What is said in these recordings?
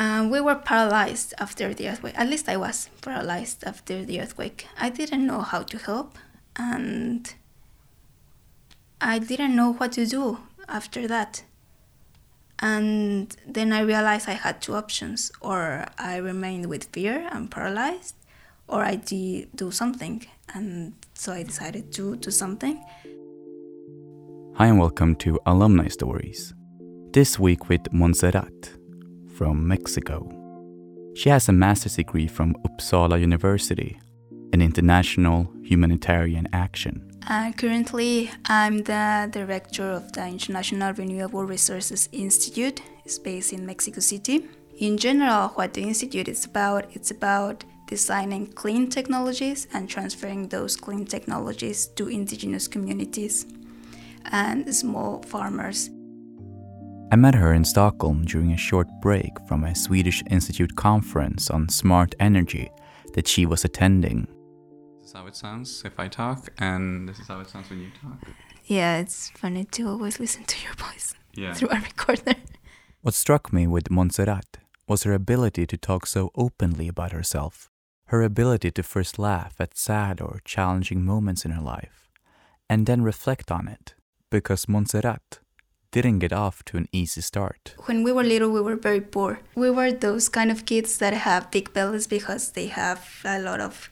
Um, we were paralyzed after the earthquake. At least I was paralyzed after the earthquake. I didn't know how to help, and I didn't know what to do after that. And then I realized I had two options or I remained with fear and paralyzed, or I did do something. And so I decided to do something. Hi, and welcome to Alumni Stories. This week with Montserrat from Mexico. She has a master's degree from Uppsala University in international humanitarian action. Uh, currently, I'm the director of the International Renewable Resources Institute. It's based in Mexico City. In general, what the institute is about, it's about designing clean technologies and transferring those clean technologies to indigenous communities and small farmers. I met her in Stockholm during a short break from a Swedish Institute conference on smart energy that she was attending This is how it sounds if I talk, and this is how it sounds when you talk. Yeah, it's funny to always listen to your voice yeah. through a recorder. What struck me with Montserrat was her ability to talk so openly about herself, her ability to first laugh at sad or challenging moments in her life, and then reflect on it, because Montserrat didn't get off to an easy start. When we were little, we were very poor. We were those kind of kids that have big bellies because they have a lot of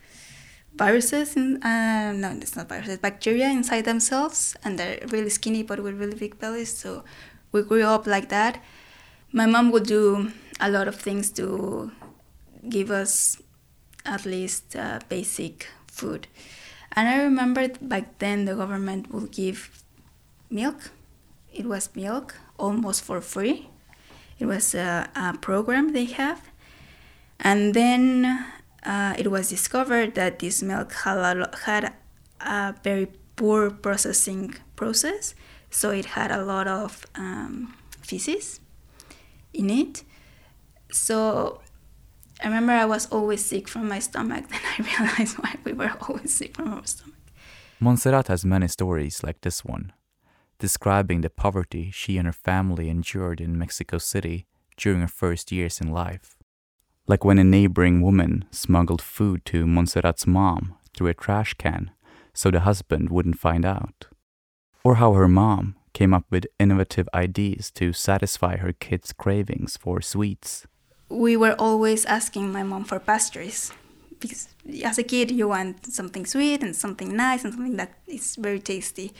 viruses in, uh, no it's not viruses bacteria inside themselves and they're really skinny but with really big bellies so we grew up like that my mom would do a lot of things to give us at least uh, basic food and i remember back then the government would give milk it was milk almost for free it was a, a program they have and then uh, it was discovered that this milk had a, had a very poor processing process, so it had a lot of um, feces in it. So I remember I was always sick from my stomach. Then I realized why we were always sick from our stomach. Montserrat has many stories like this one, describing the poverty she and her family endured in Mexico City during her first years in life like when a neighboring woman smuggled food to Montserrat's mom through a trash can so the husband wouldn't find out. Or how her mom came up with innovative ideas to satisfy her kids' cravings for sweets. We were always asking my mom for pastries because as a kid you want something sweet and something nice and something that is very tasty.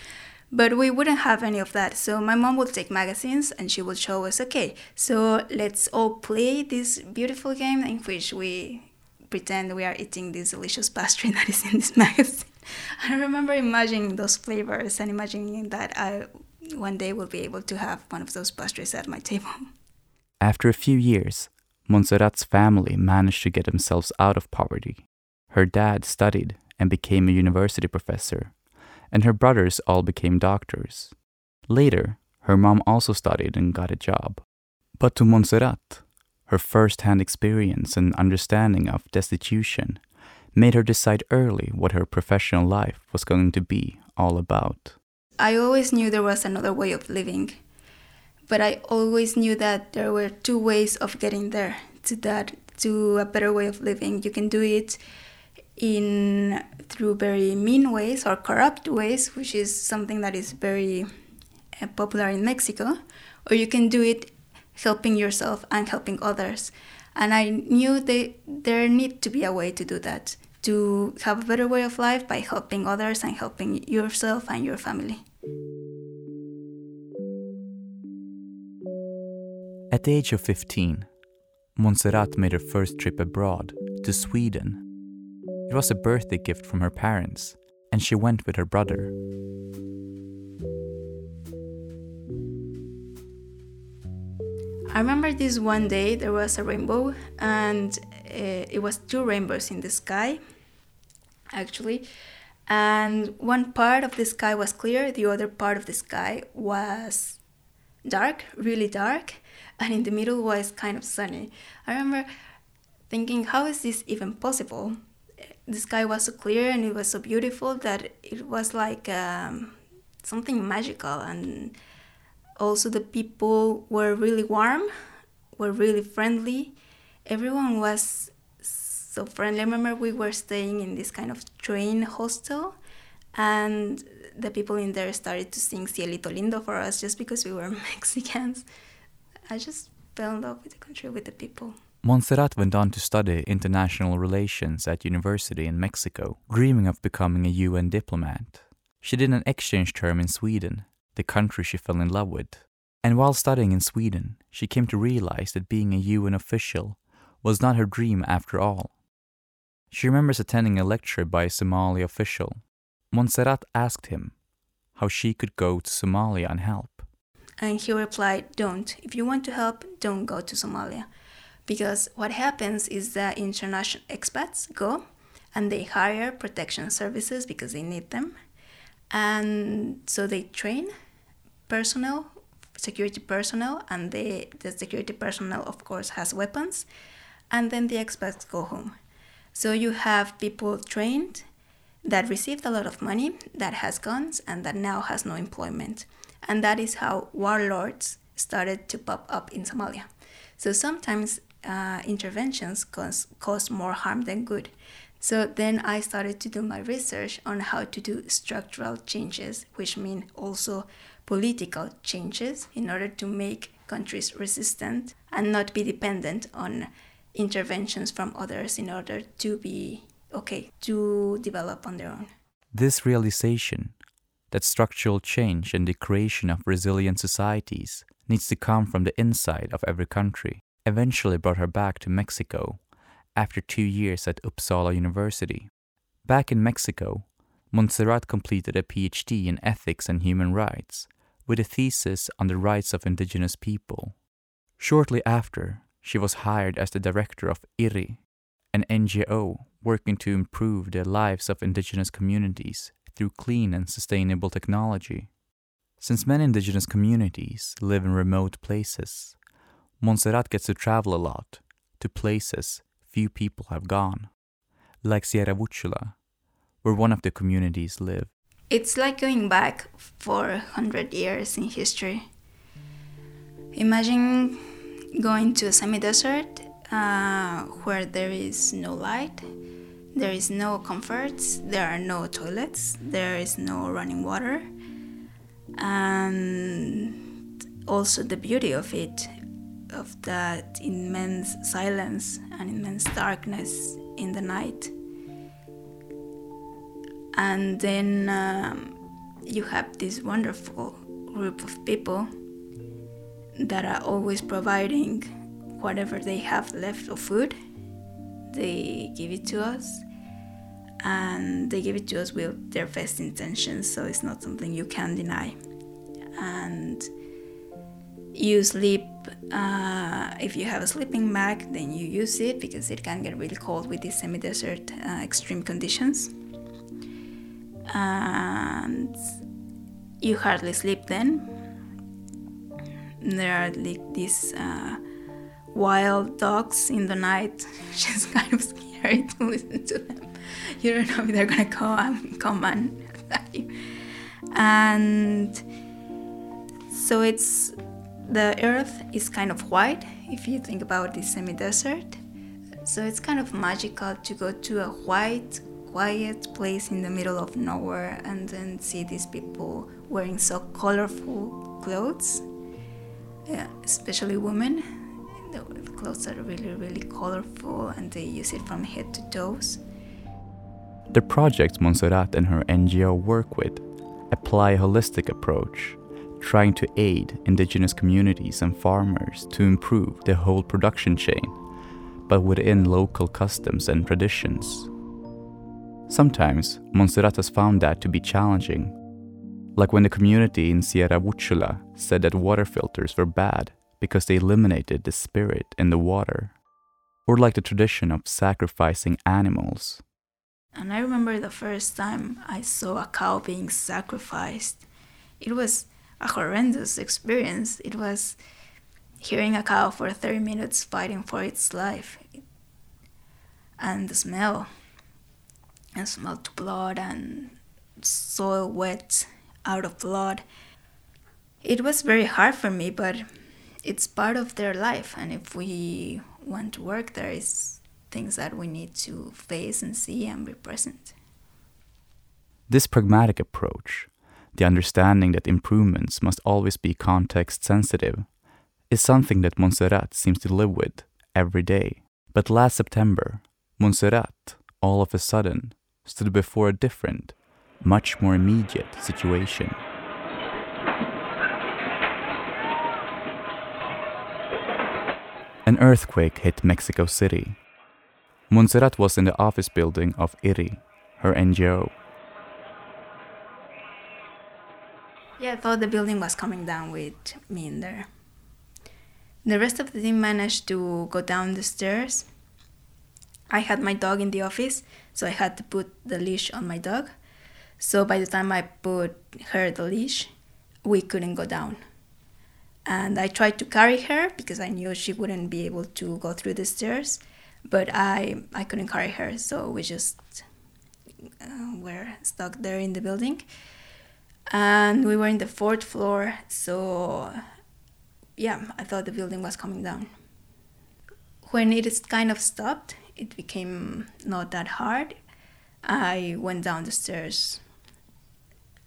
But we wouldn't have any of that. So my mom would take magazines and she would show us, okay, so let's all play this beautiful game in which we pretend we are eating this delicious pastry that is in this magazine. I remember imagining those flavors and imagining that I one day will be able to have one of those pastries at my table. After a few years, Montserrat's family managed to get themselves out of poverty. Her dad studied and became a university professor and her brothers all became doctors. Later, her mom also studied and got a job. But to Montserrat, her first hand experience and understanding of destitution made her decide early what her professional life was going to be all about. I always knew there was another way of living, but I always knew that there were two ways of getting there to that to a better way of living. You can do it in through very mean ways or corrupt ways, which is something that is very uh, popular in Mexico, or you can do it helping yourself and helping others. And I knew that there need to be a way to do that, to have a better way of life by helping others and helping yourself and your family. At the age of 15, Montserrat made her first trip abroad to Sweden it was a birthday gift from her parents, and she went with her brother. I remember this one day there was a rainbow, and uh, it was two rainbows in the sky, actually. And one part of the sky was clear, the other part of the sky was dark, really dark, and in the middle was kind of sunny. I remember thinking, how is this even possible? The sky was so clear and it was so beautiful that it was like um, something magical and also the people were really warm were really friendly. Everyone was so friendly. I remember we were staying in this kind of train hostel, and the people in there started to sing Cielito Lindo for us just because we were Mexicans. I just fell in love with the country, with the people. Montserrat went on to study international relations at university in Mexico, dreaming of becoming a UN diplomat. She did an exchange term in Sweden, the country she fell in love with. And while studying in Sweden, she came to realize that being a UN official was not her dream after all. She remembers attending a lecture by a Somali official. Montserrat asked him how she could go to Somalia and help. And he replied, Don't. If you want to help, don't go to Somalia. Because what happens is that international expats go and they hire protection services because they need them. And so they train personnel, security personnel, and they, the security personnel, of course, has weapons. And then the expats go home. So you have people trained that received a lot of money, that has guns, and that now has no employment. And that is how warlords started to pop up in Somalia. So sometimes uh, interventions cause, cause more harm than good. So then I started to do my research on how to do structural changes, which mean also political changes in order to make countries resistant and not be dependent on interventions from others in order to be okay to develop on their own. This realization that structural change and the creation of resilient societies needs to come from the inside of every country eventually brought her back to Mexico after two years at Uppsala University. Back in Mexico, Montserrat completed a PhD in ethics and human rights with a thesis on the rights of indigenous people. Shortly after, she was hired as the director of IRI, an NGO working to improve the lives of indigenous communities through clean and sustainable technology. Since many indigenous communities live in remote places, Montserrat gets to travel a lot to places few people have gone, like Sierra Huichola, where one of the communities live. It's like going back 400 years in history. Imagine going to a semi desert uh, where there is no light, there is no comforts, there are no toilets, there is no running water, and also the beauty of it, of that immense silence and immense darkness in the night. And then um, you have this wonderful group of people that are always providing whatever they have left of food. They give it to us and they give it to us with their best intentions, so it's not something you can deny. And you sleep, uh, if you have a sleeping bag, then you use it because it can get really cold with these semi desert uh, extreme conditions. And you hardly sleep then. There are like these uh, wild dogs in the night, which is kind of scary to listen to them you don't know if they're gonna come come and attack you. And so it's the earth is kind of white if you think about the semi-desert. So it's kind of magical to go to a white, quiet place in the middle of nowhere and then see these people wearing so colorful clothes, yeah, especially women. The clothes are really, really colorful and they use it from head to toes. The projects Montserrat and her NGO work with apply a holistic approach, trying to aid indigenous communities and farmers to improve the whole production chain, but within local customs and traditions. Sometimes Montserrat has found that to be challenging, like when the community in Sierra Huichola said that water filters were bad because they eliminated the spirit in the water, or like the tradition of sacrificing animals and I remember the first time I saw a cow being sacrificed. It was a horrendous experience. It was hearing a cow for 30 minutes fighting for its life. And the smell, and smelled blood and soil wet out of blood. It was very hard for me, but it's part of their life, and if we want to work there, is things that we need to face and see and be present. This pragmatic approach, the understanding that improvements must always be context sensitive, is something that Montserrat seems to live with every day. But last September, Montserrat, all of a sudden, stood before a different, much more immediate situation. An earthquake hit Mexico City. Montserrat was in the office building of IRI, her NGO. Yeah, I thought the building was coming down with me in there. The rest of the team managed to go down the stairs. I had my dog in the office, so I had to put the leash on my dog. So by the time I put her the leash, we couldn't go down. And I tried to carry her because I knew she wouldn't be able to go through the stairs, but I I couldn't carry her, so we just uh, were stuck there in the building. And we were in the fourth floor, so yeah, I thought the building was coming down. When it is kind of stopped, it became not that hard. I went down the stairs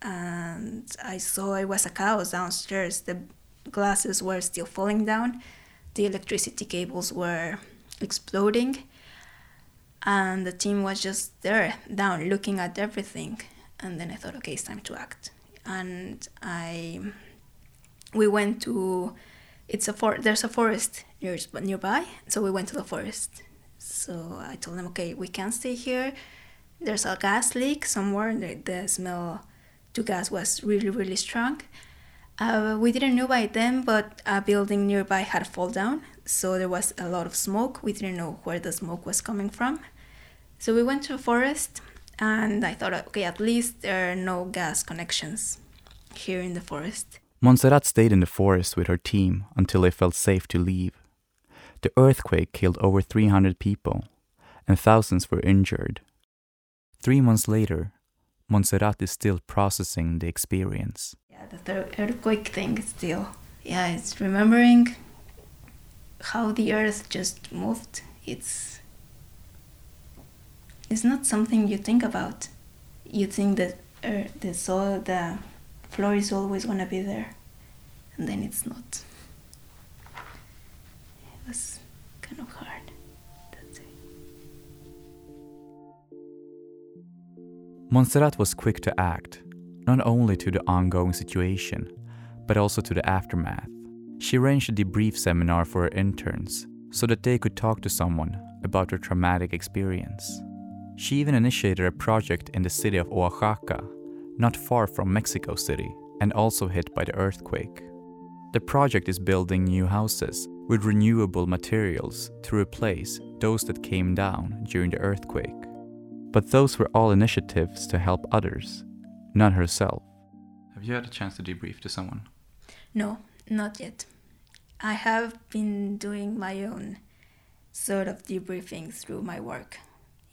and I saw it was a chaos downstairs. The glasses were still falling down, the electricity cables were exploding, and the team was just there, down, looking at everything. And then I thought, okay, it's time to act. And I, we went to, it's a for, there's a forest near, nearby, so we went to the forest. So I told them, okay, we can't stay here. There's a gas leak somewhere. The, the smell to gas was really, really strong. Uh, we didn't know by then, but a building nearby had fallen down, so there was a lot of smoke. We didn't know where the smoke was coming from. So we went to a forest, and I thought, okay, at least there are no gas connections here in the forest. Montserrat stayed in the forest with her team until they felt safe to leave. The earthquake killed over 300 people, and thousands were injured. Three months later, Montserrat is still processing the experience. Yeah, the earthquake thing still. Yeah, it's remembering how the earth just moved. It's it's not something you think about. You think that uh, the soil, the floor is always gonna be there, and then it's not. It was kind of hard. Montserrat was quick to act, not only to the ongoing situation, but also to the aftermath. She arranged a debrief seminar for her interns so that they could talk to someone about their traumatic experience. She even initiated a project in the city of Oaxaca, not far from Mexico City, and also hit by the earthquake. The project is building new houses with renewable materials to replace those that came down during the earthquake. But those were all initiatives to help others, not herself. Have you had a chance to debrief to someone? No, not yet. I have been doing my own sort of debriefing through my work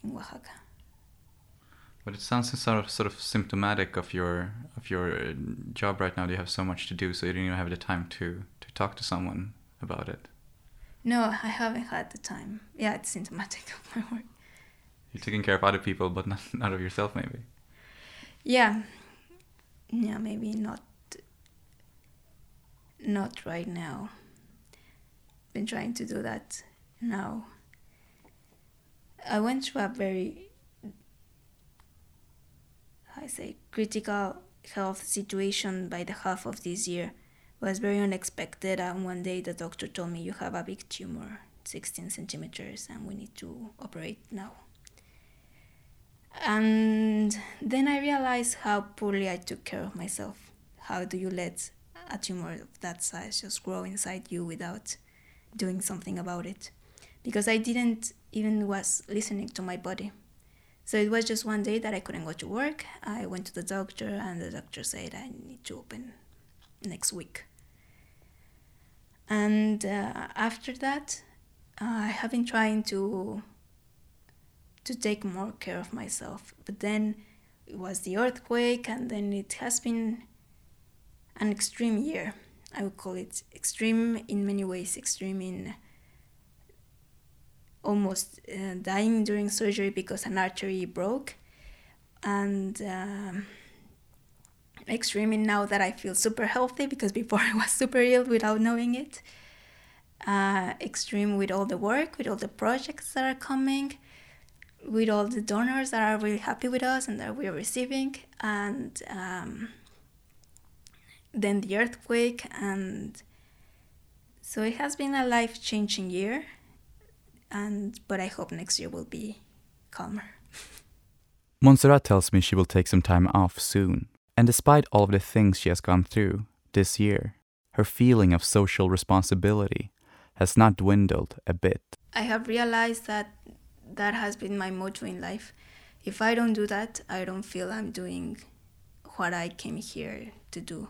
in Oaxaca. But it sounds sort of sort of symptomatic of your of your uh, job right now. You have so much to do, so you don't even have the time to to talk to someone about it. No, I haven't had the time. Yeah, it's symptomatic of my work. You're taking care of other people, but not, not of yourself, maybe. Yeah, yeah, maybe not. Not right now. Been trying to do that now. I went through a very, I say, critical health situation by the half of this year. It was very unexpected, and one day the doctor told me you have a big tumor, 16 centimeters, and we need to operate now. And then I realized how poorly I took care of myself. How do you let a tumor of that size just grow inside you without doing something about it? Because I didn't even was listening to my body. So it was just one day that I couldn't go to work. I went to the doctor and the doctor said I need to open next week. And uh, after that, uh, I have been trying to to take more care of myself. But then it was the earthquake, and then it has been an extreme year. I would call it extreme in many ways, extreme in almost uh, dying during surgery because an artery broke, and um, extreme now that I feel super healthy because before I was super ill without knowing it. Uh, extreme with all the work, with all the projects that are coming, with all the donors that are really happy with us and that we are receiving, and um, then the earthquake, and so it has been a life changing year, and but I hope next year will be calmer. Montserrat tells me she will take some time off soon, and despite all of the things she has gone through this year, her feeling of social responsibility has not dwindled a bit. I have realized that that has been my motto in life. If I don't do that, I don't feel I'm doing what I came here to do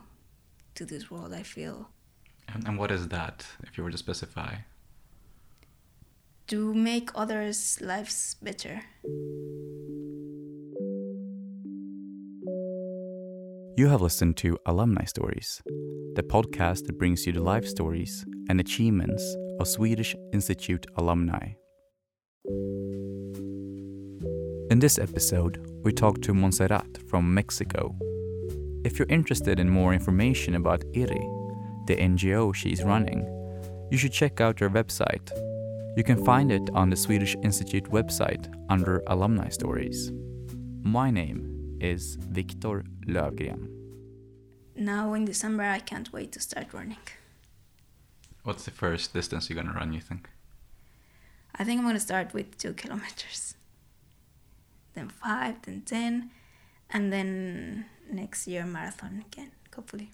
to this world. I feel. And, and what is that, if you were to specify? To make others' lives better. You have listened to Alumni Stories, the podcast that brings you the life stories and achievements of Swedish Institute alumni. In this episode, we talked to Montserrat from Mexico. If you're interested in more information about IRI, the NGO she's running, you should check out her website. You can find it on the Swedish Institute website under Alumni Stories. My name is Victor Lövgren. Now in December, I can't wait to start running. What's the first distance you're gonna run? You think? I think I'm gonna start with two kilometers, then five, then ten, and then next year marathon again, hopefully.